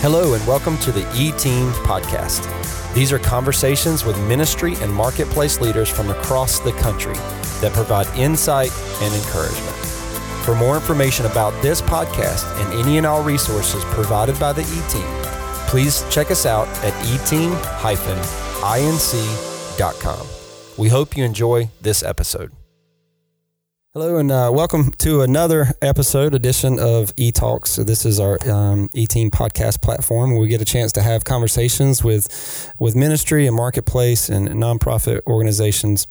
Hello, and welcome to the E Team Podcast. These are conversations with ministry and marketplace leaders from across the country that provide insight and encouragement. For more information about this podcast and any and all resources provided by the E Team, please check us out at eteam-inc.com. We hope you enjoy this episode. Hello and uh, welcome to another episode edition of E Talks. So this is our um, E Team podcast platform where we get a chance to have conversations with with ministry and marketplace and nonprofit organizations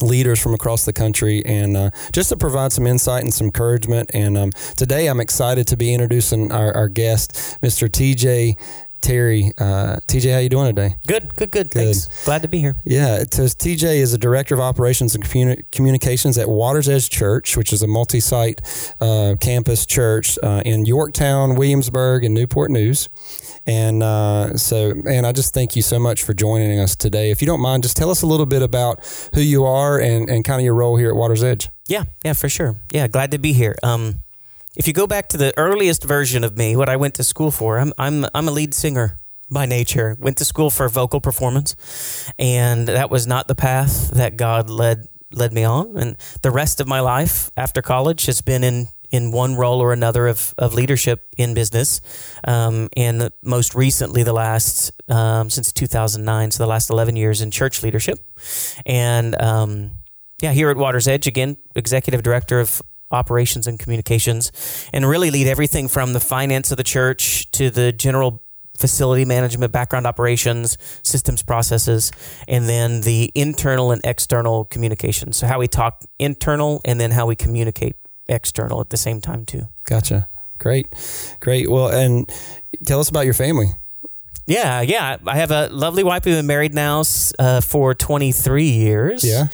leaders from across the country and uh, just to provide some insight and some encouragement and um, today i'm excited to be introducing our, our guest mr tj Terry, uh, TJ, how you doing today? Good, good, good, Thanks. Glad to be here. Yeah, says TJ is a director of operations and communi- communications at Waters Edge Church, which is a multi-site uh, campus church uh, in Yorktown, Williamsburg, and Newport News. And uh, so, man, I just thank you so much for joining us today. If you don't mind, just tell us a little bit about who you are and, and kind of your role here at Waters Edge. Yeah, yeah, for sure. Yeah, glad to be here. Um, if you go back to the earliest version of me, what I went to school for, I'm I'm I'm a lead singer by nature. Went to school for vocal performance, and that was not the path that God led led me on. And the rest of my life after college has been in in one role or another of, of leadership in business. Um, and most recently, the last, um, since 2009, so the last 11 years in church leadership. And um, yeah, here at Water's Edge, again, executive director of operations and communications, and really lead everything from the finance of the church to the general facility management, background operations, systems processes, and then the internal and external communications. So how we talk internal and then how we communicate external at the same time too. Gotcha. Great. Great. Well, and tell us about your family. Yeah, yeah. I have a lovely wife. We've been married now uh, for 23 years. Yeah.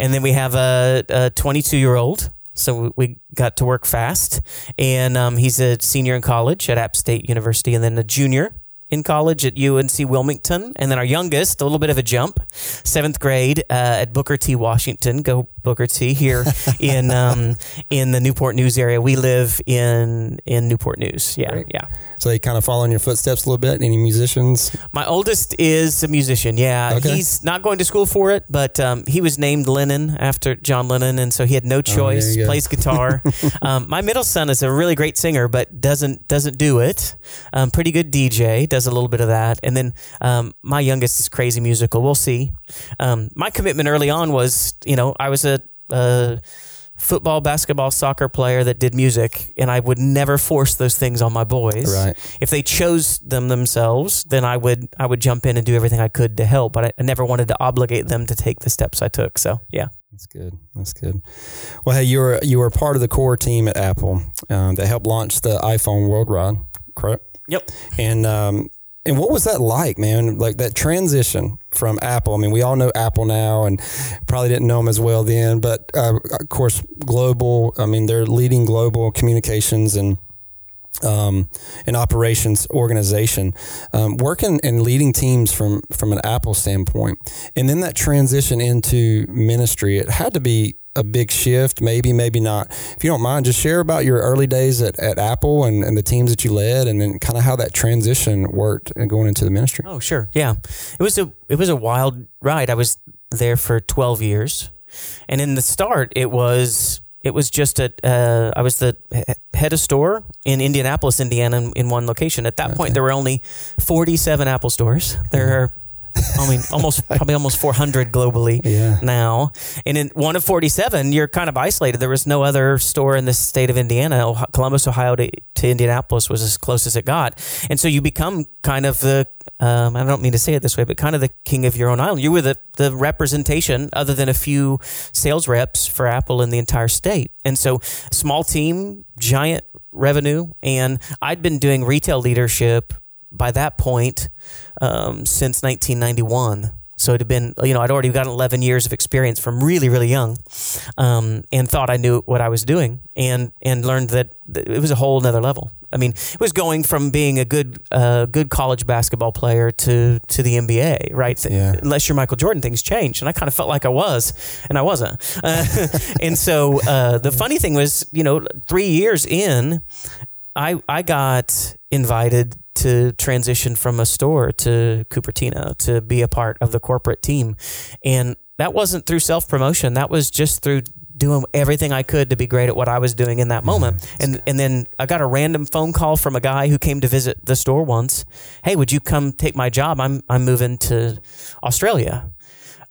And then we have a 22 year old so we got to work fast. And um, he's a senior in college at App State University and then a junior in college at UNC Wilmington. And then our youngest, a little bit of a jump, seventh grade uh, at Booker T. Washington. Go Booker T. Here in um, in the Newport News area. We live in in Newport News. Yeah, Great. yeah. So they kind of follow in your footsteps a little bit. Any musicians? My oldest is a musician. Yeah, okay. he's not going to school for it, but um, he was named Lennon after John Lennon, and so he had no oh, choice. Oh, plays guitar. um, my middle son is a really great singer, but doesn't doesn't do it. Um, pretty good DJ, does a little bit of that, and then um, my youngest is crazy musical. We'll see. Um, my commitment early on was, you know, I was a, a football, basketball, soccer player that did music, and I would never force those things on my boys. Right. If they chose them themselves, then I would I would jump in and do everything I could to help. But I, I never wanted to obligate them to take the steps I took. So yeah. That's good. That's good. Well, hey, you were you were part of the core team at Apple um, that helped launch the iPhone worldwide, correct? Yep. And um, and what was that like, man? Like that transition from Apple. I mean, we all know Apple now, and probably didn't know them as well then. But uh, of course, global. I mean, they're leading global communications and um, an operations organization, um, working and leading teams from from an Apple standpoint, and then that transition into ministry. It had to be a big shift, maybe, maybe not. If you don't mind, just share about your early days at, at Apple and, and the teams that you led and then kind of how that transition worked and going into the ministry. Oh, sure. Yeah. It was a it was a wild ride. I was there for 12 years. And in the start, it was it was just a uh, I was the head of store in Indianapolis, Indiana, in, in one location. At that okay. point, there were only 47 Apple stores. There are I mean, almost probably almost 400 globally yeah. now. And in one of 47, you're kind of isolated. There was no other store in the state of Indiana. Columbus, Ohio to, to Indianapolis was as close as it got. And so you become kind of the, um, I don't mean to say it this way, but kind of the king of your own island. You were the, the representation, other than a few sales reps for Apple in the entire state. And so small team, giant revenue. And I'd been doing retail leadership by that point um, since 1991. So it had been, you know, I'd already gotten 11 years of experience from really, really young, um, and thought I knew what I was doing, and and learned that it was a whole nother level. I mean, it was going from being a good, uh, good college basketball player to to the NBA, right? Yeah. Unless you're Michael Jordan, things change, and I kind of felt like I was, and I wasn't. Uh, and so uh, the funny thing was, you know, three years in, I I got invited to transition from a store to Cupertino to be a part of the corporate team, and that wasn't through self promotion. That was just through doing everything I could to be great at what I was doing in that moment. And and then I got a random phone call from a guy who came to visit the store once. Hey, would you come take my job? I'm I'm moving to Australia.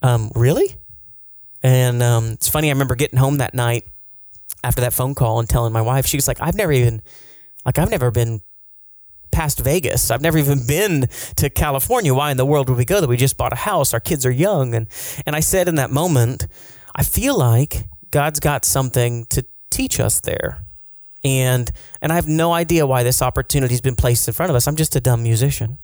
Um, really? And um, it's funny. I remember getting home that night after that phone call and telling my wife. She was like, "I've never even like I've never been." Past Vegas. I've never even been to California. Why in the world would we go there? We just bought a house. Our kids are young. And and I said in that moment, I feel like God's got something to teach us there. And and I have no idea why this opportunity's been placed in front of us. I'm just a dumb musician.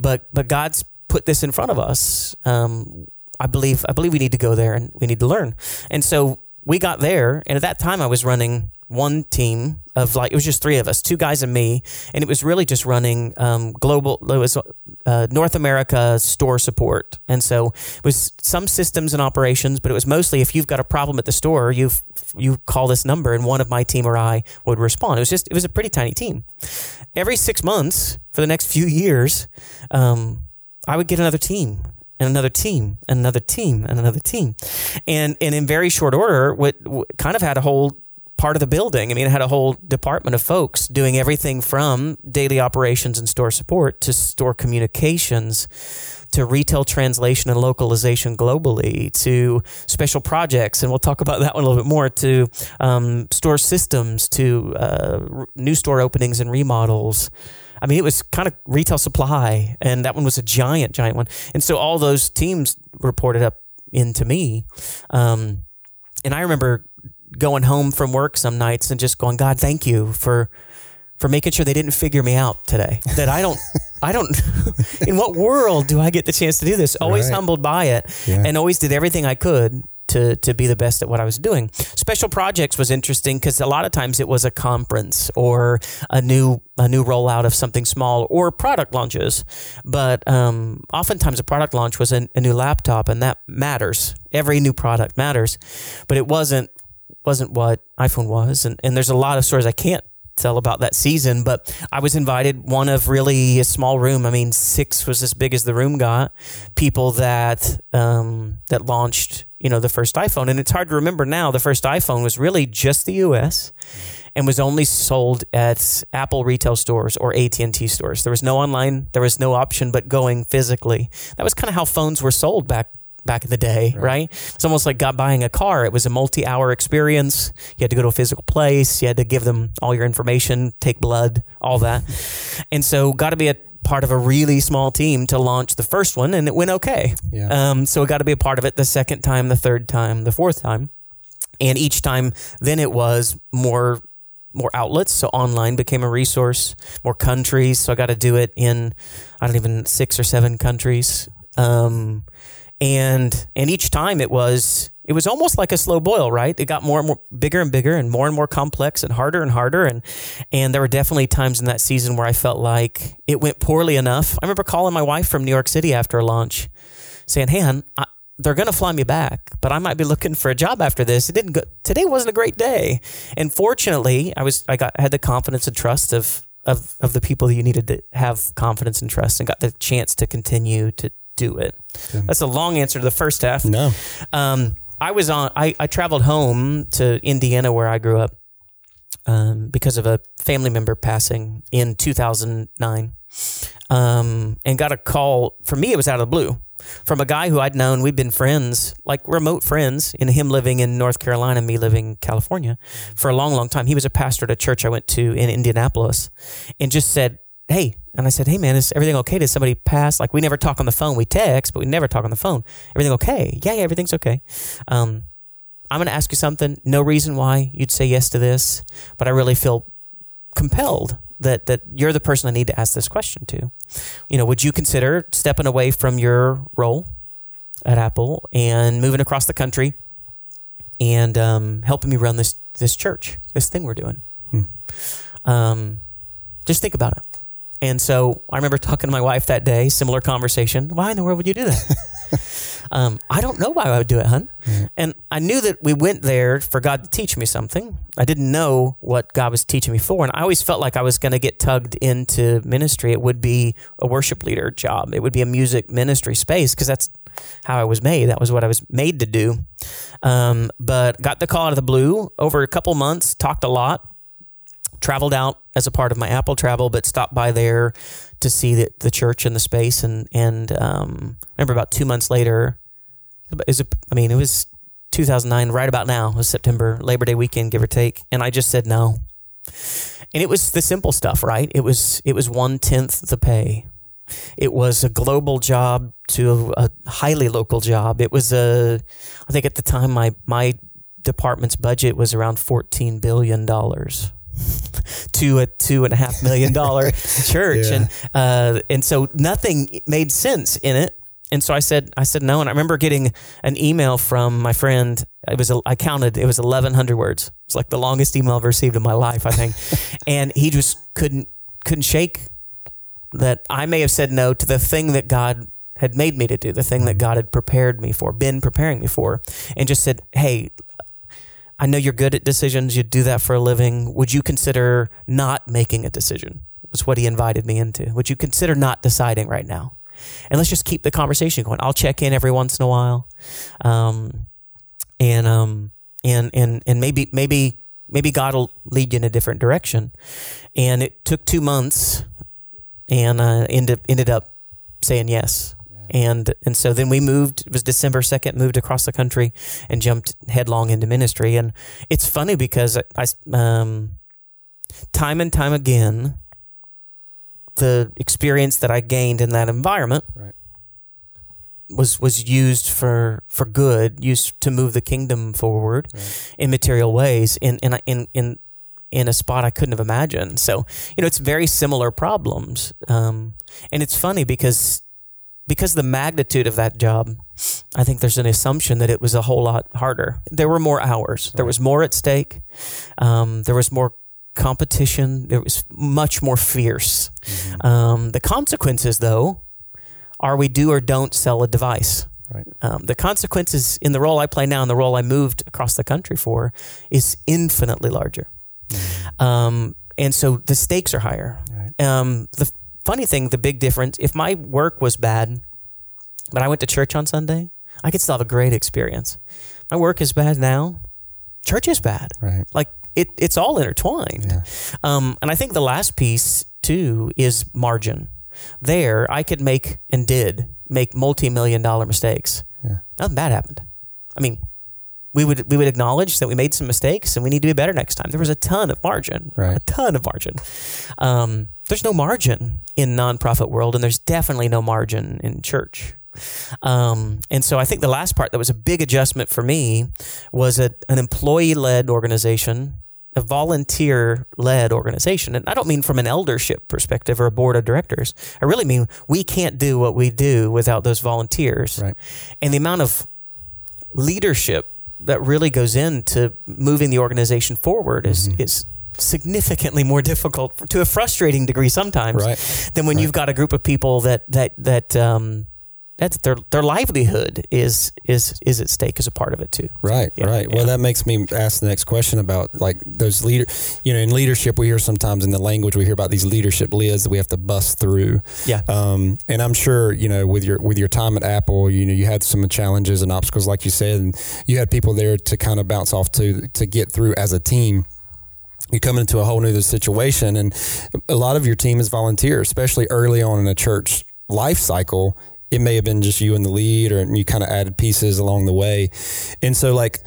But but God's put this in front of us. Um, I believe I believe we need to go there and we need to learn. And so we got there, and at that time I was running one team of like it was just three of us, two guys and me, and it was really just running um, global. It was uh, North America store support, and so it was some systems and operations, but it was mostly if you've got a problem at the store, you you call this number, and one of my team or I would respond. It was just it was a pretty tiny team. Every six months for the next few years, um, I would get another team and another team and another team and another team. And and in very short order, what, kind of had a whole part of the building. I mean, it had a whole department of folks doing everything from daily operations and store support to store communications to retail translation and localization globally to special projects. And we'll talk about that one a little bit more to um, store systems to uh, new store openings and remodels. I mean, it was kind of retail supply, and that one was a giant, giant one. And so all those teams reported up into me. Um, and I remember going home from work some nights and just going, God, thank you for for making sure they didn't figure me out today. That I don't, I don't. in what world do I get the chance to do this? Always Right. humbled by it, Yeah. and always did everything I could to to be the best at what I was doing. Special projects was interesting because a lot of times it was a conference or a new a new rollout of something small or product launches, but um, oftentimes a product launch was a, a new laptop, and that matters. Every new product matters, but it wasn't wasn't what iPhone was, and and there's a lot of stories I can't tell about that season, but I was invited one of really a small room. I mean, six was as big as the room got. People that um, that launched, you know, the first iPhone, and it's hard to remember now. The first iPhone was really just the U.S. and was only sold at Apple retail stores or AT and T stores. There was no online. There was no option but going physically. That was kind of how phones were sold back back in the day, right? It's almost like got buying a car. It was a multi-hour experience. You had to go to a physical place. You had to give them all your information, take blood, all that. and so got to be a part of a really small team to launch the first one and it went okay. Yeah. Um, so got to be a part of it the second time, the third time, the fourth time. And each time then it was more more outlets. So online became a resource, more countries. So I got to do it in, I don't even, six or seven countries. Um, and and each time it was it was almost like a slow boil right? It got more and more bigger and bigger and more and more complex and harder and harder. And and there were definitely times in that season where i felt like it went poorly enough. I remember calling my wife from new york city after a launch saying hey hon, I, they're going to fly me back but i might be looking for a job after this. It didn't go today wasn't a great day. And fortunately i was i got had the confidence and trust of of, of the people you needed to have confidence and trust and got the chance to continue to do it. That's a long answer to the first half. No. Um, I was on. I, I traveled home to Indiana where I grew up um, because of a family member passing in 2009, um, and got a call. For me, it was out of the blue from a guy who I'd known. We'd been friends, like remote friends, in him living in North Carolina, me living in California for a long, long time. He was a pastor at a church I went to in Indianapolis, and just said, "Hey." And I said, "Hey, man, is everything okay? Did somebody pass? Like, we never talk on the phone. We text, but we never talk on the phone. Everything okay? Yeah, yeah, everything's okay. Um, I'm going to ask you something. No reason why you'd say yes to this, but I really feel compelled that that you're the person I need to ask this question to. You know, would you consider stepping away from your role at Apple and moving across the country and um, helping me run this this church, this thing we're doing? Um, just think about it. And so I remember talking to my wife that day, similar conversation. Why in the world would you do that? um, I don't know why I would do it, hun. And I knew that we went there for God to teach me something. I didn't know what God was teaching me for. And I always felt like I was going to get tugged into ministry. It would be a worship leader job, it would be a music ministry space because that's how I was made. That was what I was made to do. Um, but got the call out of the blue over a couple months, talked a lot, traveled out as a part of my Apple travel, but stopped by there to see the, the church and the space. And, and um, I remember about two months later, it was a, I mean, it was 2009, right about now, was September, Labor Day weekend, give or take. And I just said no. And it was the simple stuff, right? It was it was one tenth the pay. It was a global job to a highly local job. It was a, I think at the time my my department's budget was around fourteen billion dollars to a two and a half million dollar church, Yeah. and uh, and so nothing made sense in it. And so I said, I said no. And I remember getting an email from my friend. It was, a, I counted, it was 1,100 words. It's like the longest email I've received in my life, I think. and he just couldn't, couldn't shake that I may have said no to the thing that God had made me to do, the thing that God had prepared me for, been preparing me for, and just said, Hey, I know you're good at decisions. You do that for a living. Would you consider not making a decision? Was what he invited me into. Would you consider not deciding right now? And let's just keep the conversation going. I'll check in every once in a while, um, and um, and and and maybe maybe maybe God will lead you in a different direction. And it took two months, and uh, ended ended up saying yes. And and so then we moved. It was December second. Moved across the country and jumped headlong into ministry. And it's funny because I, um, time and time again, the experience that I gained in that environment Right. was was used for for good, used to move the kingdom forward in material ways in in in in in a spot I couldn't have imagined. So you know, it's very similar problems, um, and it's funny because because the magnitude of that job, I think there's an assumption that it was a whole lot harder. There were more hours. There was more at stake. Um, there was more competition. There was much more fierce. Um, the consequences, though, are we do or don't sell a device. Right. Um, the consequences in the role I play now and the role I moved across the country for is infinitely larger. Um, and so the stakes are higher. Um, the funny thing, the big difference, if my work was bad, but I went to church on Sunday, I could still have a great experience. My work is bad now. Church is bad. Right. Like it, it's all intertwined. Yeah. Um, and I think the last piece too is margin. There, I could make and did make multi-million dollar mistakes. Yeah. Nothing bad happened. I mean, we would we would acknowledge that we made some mistakes and we need to be better next time. There was a ton of margin, Right. a ton of margin. Um, there's no margin in nonprofit world, and there's definitely no margin in church. Um, and so I think the last part that was a big adjustment for me was a, an employee led organization, a volunteer led organization. And I don't mean from an eldership perspective or a board of directors. I really mean we can't do what we do without those volunteers. Right. And the amount of leadership that really goes into moving the organization forward is, is significantly more difficult to a frustrating degree sometimes Right. than when you've got a group of people that that that um that's their their livelihood is is is at stake as a part of it too. Right, Yeah, right. yeah. Well, that makes me ask the next question about like those leader. You know, in leadership, we hear sometimes in the language we hear about these leadership lids that we have to bust through. Yeah. Um, and I'm sure you know with your with your time at Apple, you know, you had some challenges and obstacles, like you said, and you had people there to kind of bounce off to to get through as a team. You come into a whole new situation, and a lot of your team is volunteers, especially early on in a church life cycle. It may have been just you and the lead, or you kind of added pieces along the way. And so, like,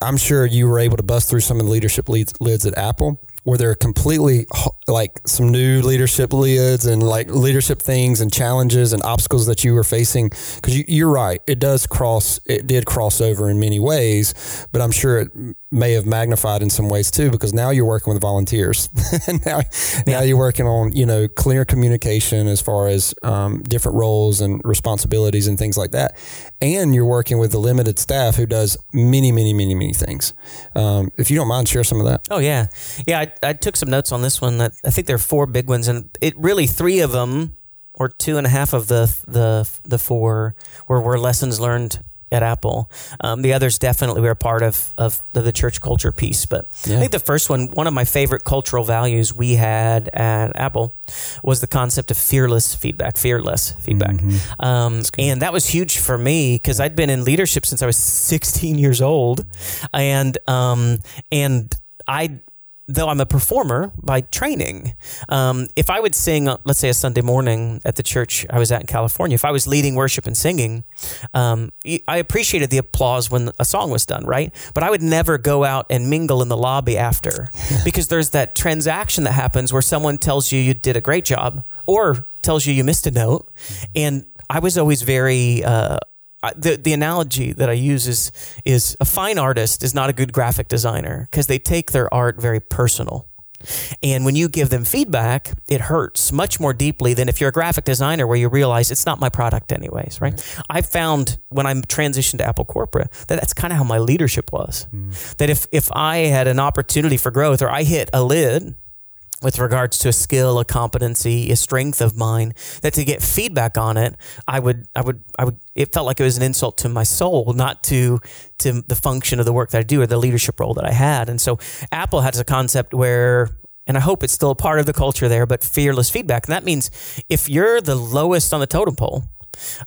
I'm sure you were able to bust through some of the leadership leads, lids at Apple. where there are completely like some new leadership lids and like leadership things and challenges and obstacles that you were facing? Because you, you're right, it does cross, it did cross over in many ways, but I'm sure it may have magnified in some ways too. Because now you're working with volunteers, and now now you're working on you know clear communication as far as um, different roles and responsibilities and things like that, and you're working with a limited staff who does many, many, many, many things. Um, if you don't mind, share some of that. Oh yeah, yeah. I, I took some notes on this one. That I think there are four big ones, and it really three of them or two and a half of the the the four were were lessons learned at Apple. Um, the others definitely were part of, of the, the church culture piece. But yeah. I think the first one, one of my favorite cultural values we had at Apple was the concept of fearless feedback, fearless feedback. Mm-hmm. Um, and that was huge for me because I'd been in leadership since I was 16 years old. And, um, and I though I'm a performer by training, um, if I would sing, let's say a Sunday morning at the church I was at in California, if I was leading worship and singing, um, I appreciated the applause when a song was done, right? But I would never go out and mingle in the lobby after because there's that transaction that happens where someone tells you you did a great job or tells you you missed a note. And I was always very, uh, the the analogy that I use is is a fine artist is not a good graphic designer because they take their art very personal. And when you give them feedback, it hurts much more deeply than if you're a graphic designer where you realize it's not my product anyways, right? right. I found when I transitioned to Apple Corporate that that's kind of how my leadership was. Mm. That if if I had an opportunity for growth or I hit a lid with regards to a skill, a competency, a strength of mine, that to get feedback on it, I would, I would, I would, it felt like it was an insult to my soul, not to, to the function of the work that I do or the leadership role that I had. And so Apple has a concept where, and I hope it's still a part of the culture there, but fearless feedback. And that means if you're the lowest on the totem pole,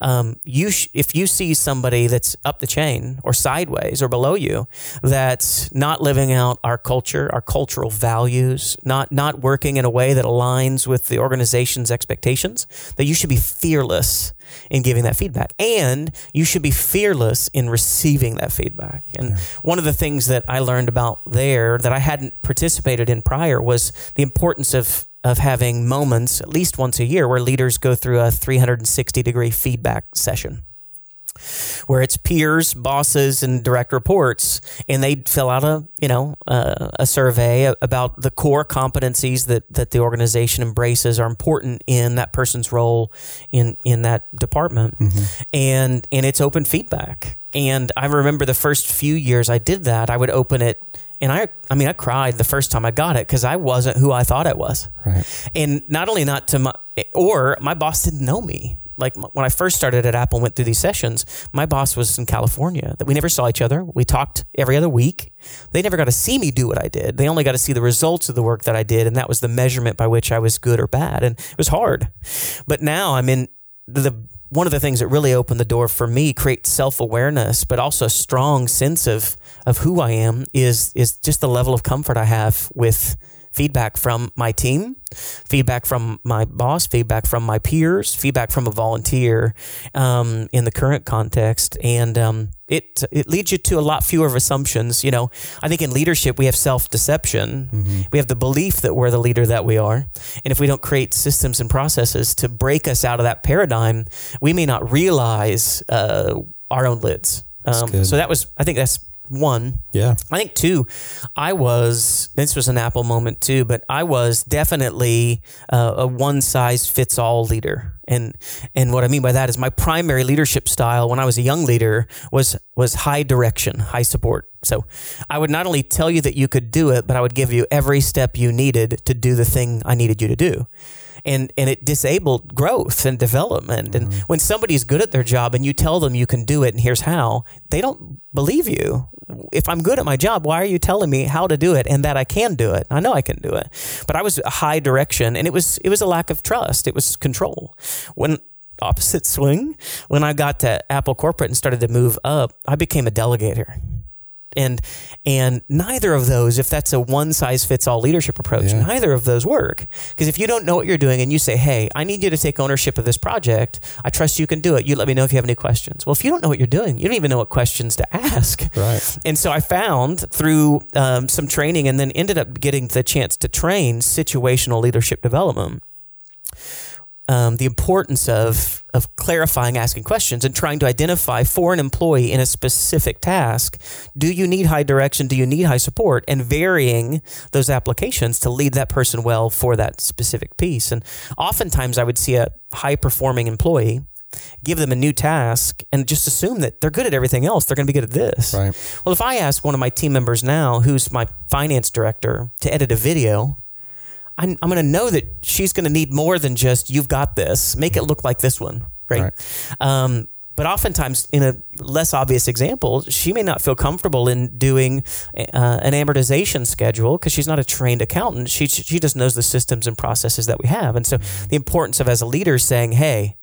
um, you sh- if you see somebody that's up the chain or sideways or below you that's not living out our culture, our cultural values, not not working in a way that aligns with the organization's expectations, that you should be fearless in giving that feedback and you should be fearless in receiving that feedback. And yeah. one of the things that I learned about there that I hadn't participated in prior was the importance of of having moments, at least once a year, where leaders go through a 360 degree feedback session where it's peers, bosses, and direct reports, and they fill out a you know uh, a survey about the core competencies that that the organization embraces are important in that person's role in in that department, mm-hmm. and and it's open feedback. And I remember the first few years I did that, I would open it and I, I mean, I cried the first time I got it because I wasn't who I thought I was. Right. And not only not to my, or my boss didn't know me. Like when I first started at Apple and went through these sessions, my boss was in California. That we never saw each other. We talked every other week. They never got to see me do what I did. They only got to see the results of the work that I did, and that was the measurement by which I was good or bad. And it was hard. But now I'm in the one of the things that really opened the door for me, create self awareness, but also a strong sense of of who I am is is just the level of comfort I have with feedback from my team, feedback from my boss, feedback from my peers, feedback from a volunteer um, in the current context, and um, it it leads you to a lot fewer of assumptions. You know, I think in leadership we have self deception. Mm-hmm. We have the belief that we're the leader that we are, and if we don't create systems and processes to break us out of that paradigm, we may not realize uh, our own lids. Um, so that was, I think that's one. Yeah. I think two, I was, this was an Apple moment too, but I was definitely uh, a one size fits all leader. And, and what I mean by that is my primary leadership style when I was a young leader was, was high direction, high support. So I would not only tell you that you could do it, but I would give you every step you needed to do the thing I needed you to do and and it disabled growth and development. And mm-hmm. when somebody's good at their job and you tell them you can do it and here's how, they don't believe you. If I'm good at my job, why are you telling me how to do it and that I can do it? I know I can do it. But I was a high direction and it was it was a lack of trust. It was control. When opposite swing, when I got to Apple Corporate and started to move up, I became a delegator and and neither of those if that's a one size fits all leadership approach yeah. neither of those work. Because if you don't know what you're doing and you say hey i need you to take ownership of this project. I trust you can do it. You let me know if you have any questions. Well if you don't know what you're doing you don't even know what questions to ask. Right. And so i found through um, some training and then ended up getting the chance to train situational leadership development um, the importance of of clarifying, asking questions, and trying to identify for an employee in a specific task. Do you need high direction? Do you need high support? And varying those applications to lead that person well for that specific piece. And oftentimes, I would see a high performing employee give them a new task and just assume that they're good at everything else. They're going to be good at this. Right. Well, if I ask one of my team members now, who's my finance director, to edit a video, I'm, I'm going to know that she's going to need more than just you've got this. Make it look like this one, right? Right. Um, but oftentimes, in a less obvious example, she may not feel comfortable in doing uh, an amortization schedule because she's not a trained accountant. She she just knows the systems and processes that we have, and so the importance of as a leader saying, "Hey,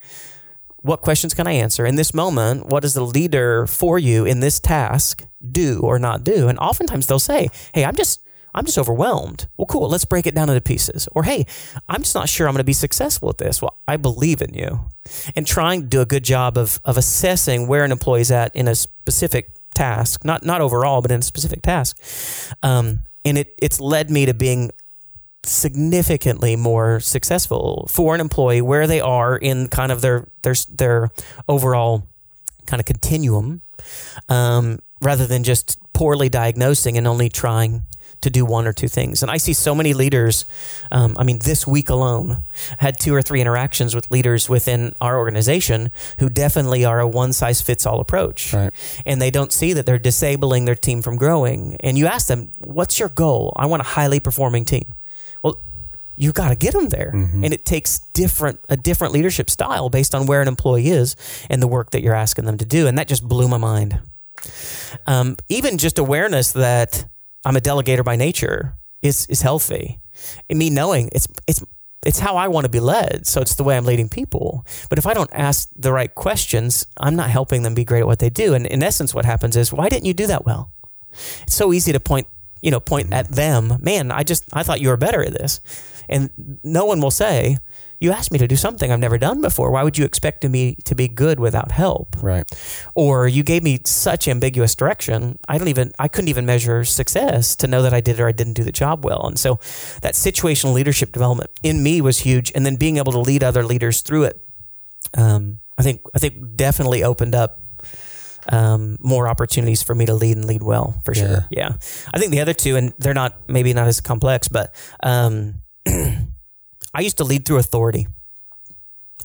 what questions can I answer in this moment? What does the leader for you in this task do or not do?" And oftentimes they'll say, "Hey, I'm just I'm just overwhelmed. Well, cool. Let's break it down into pieces. Or, hey, I'm just not sure I'm going to be successful at this. Well, I believe in you. And trying to do a good job of, of assessing where an employee's at in a specific task, not, not overall, but in a specific task. Um, and it, it's led me to being significantly more successful for an employee where they are in kind of their, their, their overall kind of continuum, um, rather than just poorly diagnosing and only trying to do one or two things. And I see so many leaders. Um, I mean, this week alone, had two or three interactions with leaders within our organization who definitely are a one size fits all approach. Right. And they don't see that they're disabling their team from growing. And you ask them, what's your goal? I want a highly performing team. Well, you got to get them there. And it takes different a different leadership style based on where an employee is and the work that you're asking them to do. And that just blew my mind. Um, even just awareness that I'm a delegator by nature is is healthy. And me knowing it's it's it's how I want to be led. So it's the way I'm leading people. But if I don't ask the right questions, I'm not helping them be great at what they do. And in essence, what happens is, why didn't you do that well? It's so easy to point, you know, point at them. Man, I just I thought you were better at this. And no one will say, you asked me to do something I've never done before. Why would you expect me to be good without help? Right. Or you gave me such ambiguous direction. I don't even I couldn't even measure success to know that I did or I didn't do the job well. And so that situational leadership development in me was huge. And then being able to lead other leaders through it, um, I think I think definitely opened up um, more opportunities for me to lead and lead well for sure. Yeah. I think the other two, and they're not maybe not as complex, but um, I used to lead through authority.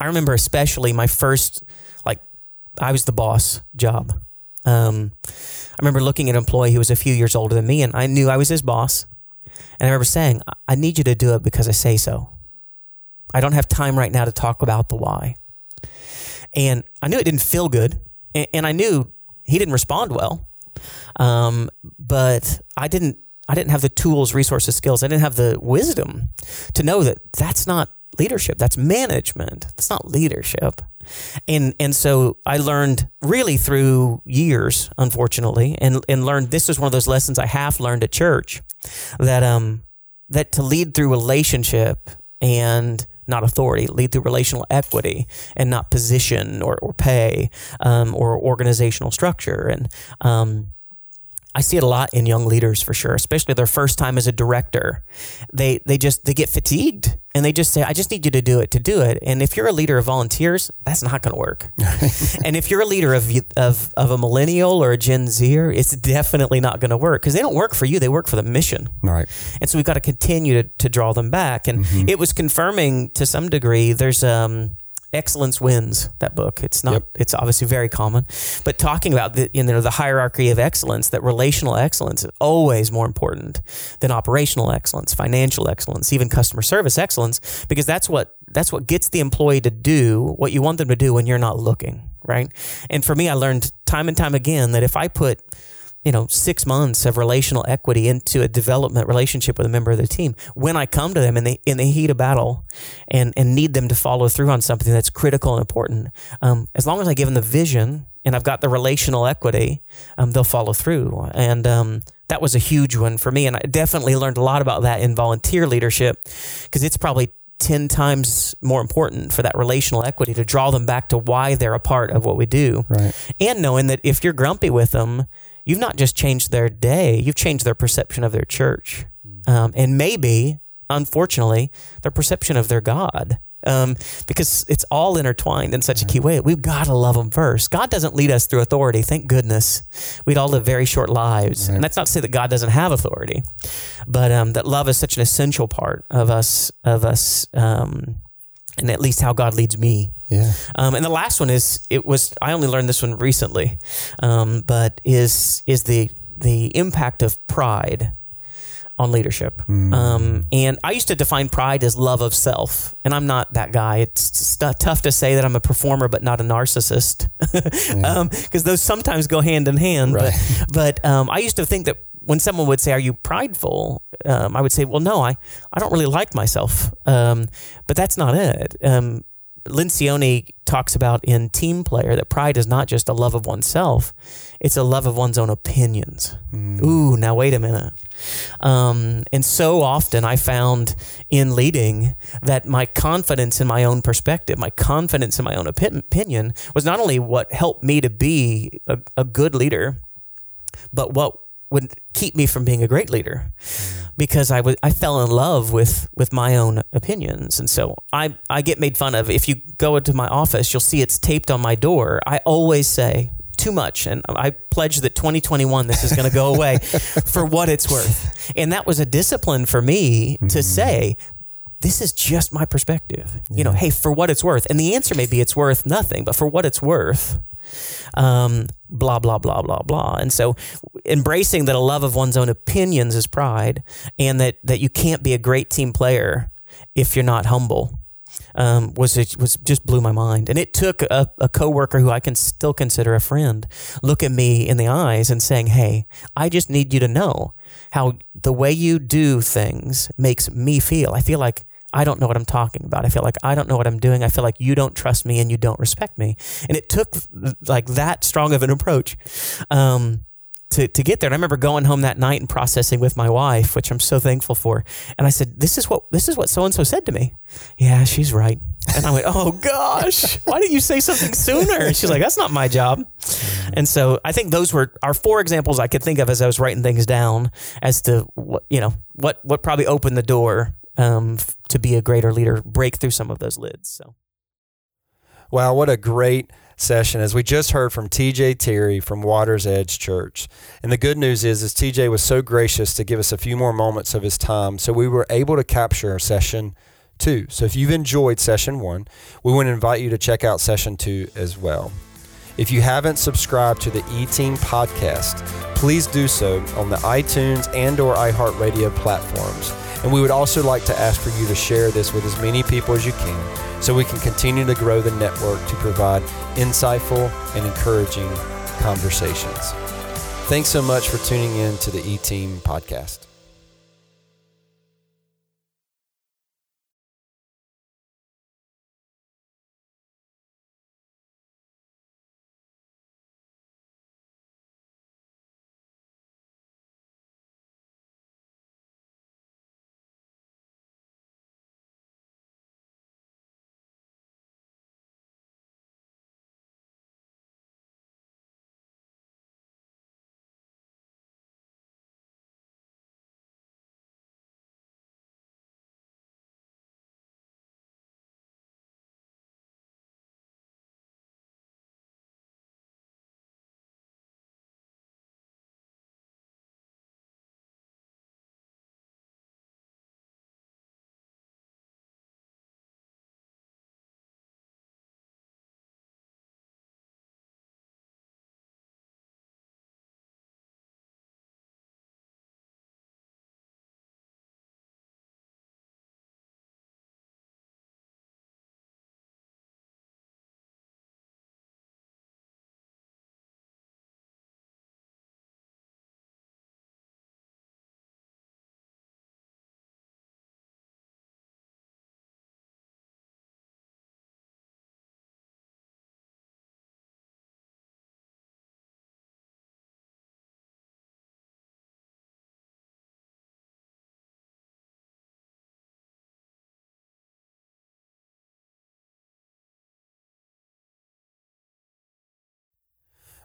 I remember especially my first, like, I was the boss job. Um, I remember looking at an employee who was a few years older than me, and I knew I was his boss. And I remember saying, I- I need you to do it because I say so. I don't have time right now to talk about the why. And I knew it didn't feel good. And, and I knew he didn't respond well. Um, but I didn't, I didn't have the tools, resources, skills. I didn't have the wisdom to know that that's not leadership. That's management. That's not leadership. And, and so I learned really through years, unfortunately, and, and learned this is one of those lessons I half learned at church that, um, that to lead through relationship and not authority, lead through relational equity and not position or, or pay um, or organizational structure. And um, I see it a lot in young leaders for sure, especially their first time as a director. They they just they get fatigued and they just say, "I just need you to do it to do it." And if you're a leader of volunteers, that's not going to work. and if you're a leader of of of a millennial or a Gen Zer, it's definitely not going to work because they don't work for you; they work for the mission. Right. And so we've got to continue to, to draw them back. And it was confirming to some degree. There's um, Excellence Wins that book. It's not. Yep. It's obviously very common, but talking about the you know the hierarchy of excellence, that relational excellence is always more important than operational excellence, financial excellence, even customer service excellence, because that's what that's what gets the employee to do what you want them to do when you're not looking, right? And for me, I learned time and time again that if I put you know, six months of relational equity into a development relationship with a member of the team. When I come to them in the in the heat of battle, and and need them to follow through on something that's critical and important, um, as long as I give them the vision and I've got the relational equity, um, they'll follow through. And um, that was a huge one for me, and I definitely learned a lot about that in volunteer leadership because it's probably 10 times more important for that relational equity to draw them back to why they're a part of what we do. Right. And knowing that if you're grumpy with them, you've not just changed their day, you've changed their perception of their church. Um, and maybe, unfortunately, their perception of their God. Um, because it's all intertwined in such a key way. We've got to love them first. God doesn't lead us through authority. Thank goodness. We'd all live very short lives. And that's not to say that God doesn't have authority, but um, that love is such an essential part of us, of us, um, and at least how God leads me. Yeah. Um, and the last one is it was I only learned this one recently, um, but is is the the impact of pride on leadership. Um, and I used to define pride as love of self, and I'm not that guy. It's tough to say that I'm a performer, but not a narcissist, because those sometimes go hand in hand. Right. But, but um, I used to think that when someone would say, "Are you prideful?" Um, I would say, "Well, no, I I don't really like myself." Um, but that's not it. Lencioni talks about in Team Player that pride is not just a love of oneself; it's a love of one's own opinions. Ooh, now wait a minute. Um, and so often I found in leading that my confidence in my own perspective, my confidence in my own opi- opinion, was not only what helped me to be a, a good leader, but what would keep me from being a great leader because I was I fell in love with with my own opinions. And so I I get made fun of. If you go into my office you'll see it's taped on my door. I always say too much. And I pledge that 2021 this is going to go away for what it's worth. And that was a discipline for me to mm-hmm. say this is just my perspective. You know hey for what it's worth and the answer may be it's worth nothing but for what it's worth um, blah blah blah blah blah. And so, embracing that a love of one's own opinions is pride, and that that you can't be a great team player if you're not humble. Um, was it was just blew my mind, and it took a, a coworker who I can still consider a friend look at me in the eyes and saying, "Hey, I just need you to know how the way you do things makes me feel. I feel like I don't know what I'm talking about. I feel like I don't know what I'm doing. I feel like you don't trust me and you don't respect me. And it took like that strong of an approach um, to, to get there. And I remember going home that night and processing with my wife, which I'm so thankful for. And I said, "This is what this is what so and so said to me." Yeah, she's right. And I went, "Oh gosh, why didn't you say something sooner?" And she's like, "That's not my job." And so I think those were our four examples I could think of as I was writing things down as to what you know what what probably opened the door um, f- to be a greater leader, break through some of those lids. So Wow, what a great session as we just heard from TJ Terry from Waters Edge Church. And the good news is is TJ was so gracious to give us a few more moments of his time so we were able to capture our session 2. So if you've enjoyed session 1, we want to invite you to check out session 2 as well. If you haven't subscribed to the E-Team podcast, please do so on the iTunes and or iHeartRadio platforms. And we would also like to ask for you to share this with as many people as you can so we can continue to grow the network to provide insightful and encouraging conversations. Thanks so much for tuning in to the E-Team podcast.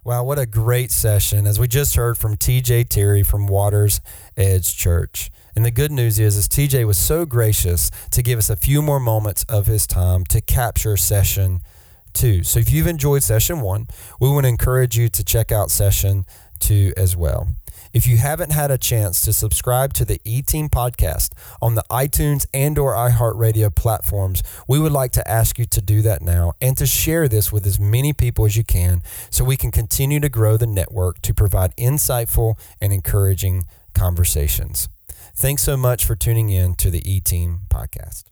Wow, what a great session as we just heard from TJ Terry from Waters Edge Church. And the good news is is TJ was so gracious to give us a few more moments of his time to capture session 2. So if you've enjoyed session 1, we want to encourage you to check out session 2 as well. If you haven't had a chance to subscribe to the E-Team podcast on the iTunes and or iHeartRadio platforms, we would like to ask you to do that now and to share this with as many people as you can so we can continue to grow the network to provide insightful and encouraging conversations. Thanks so much for tuning in to the E Team podcast.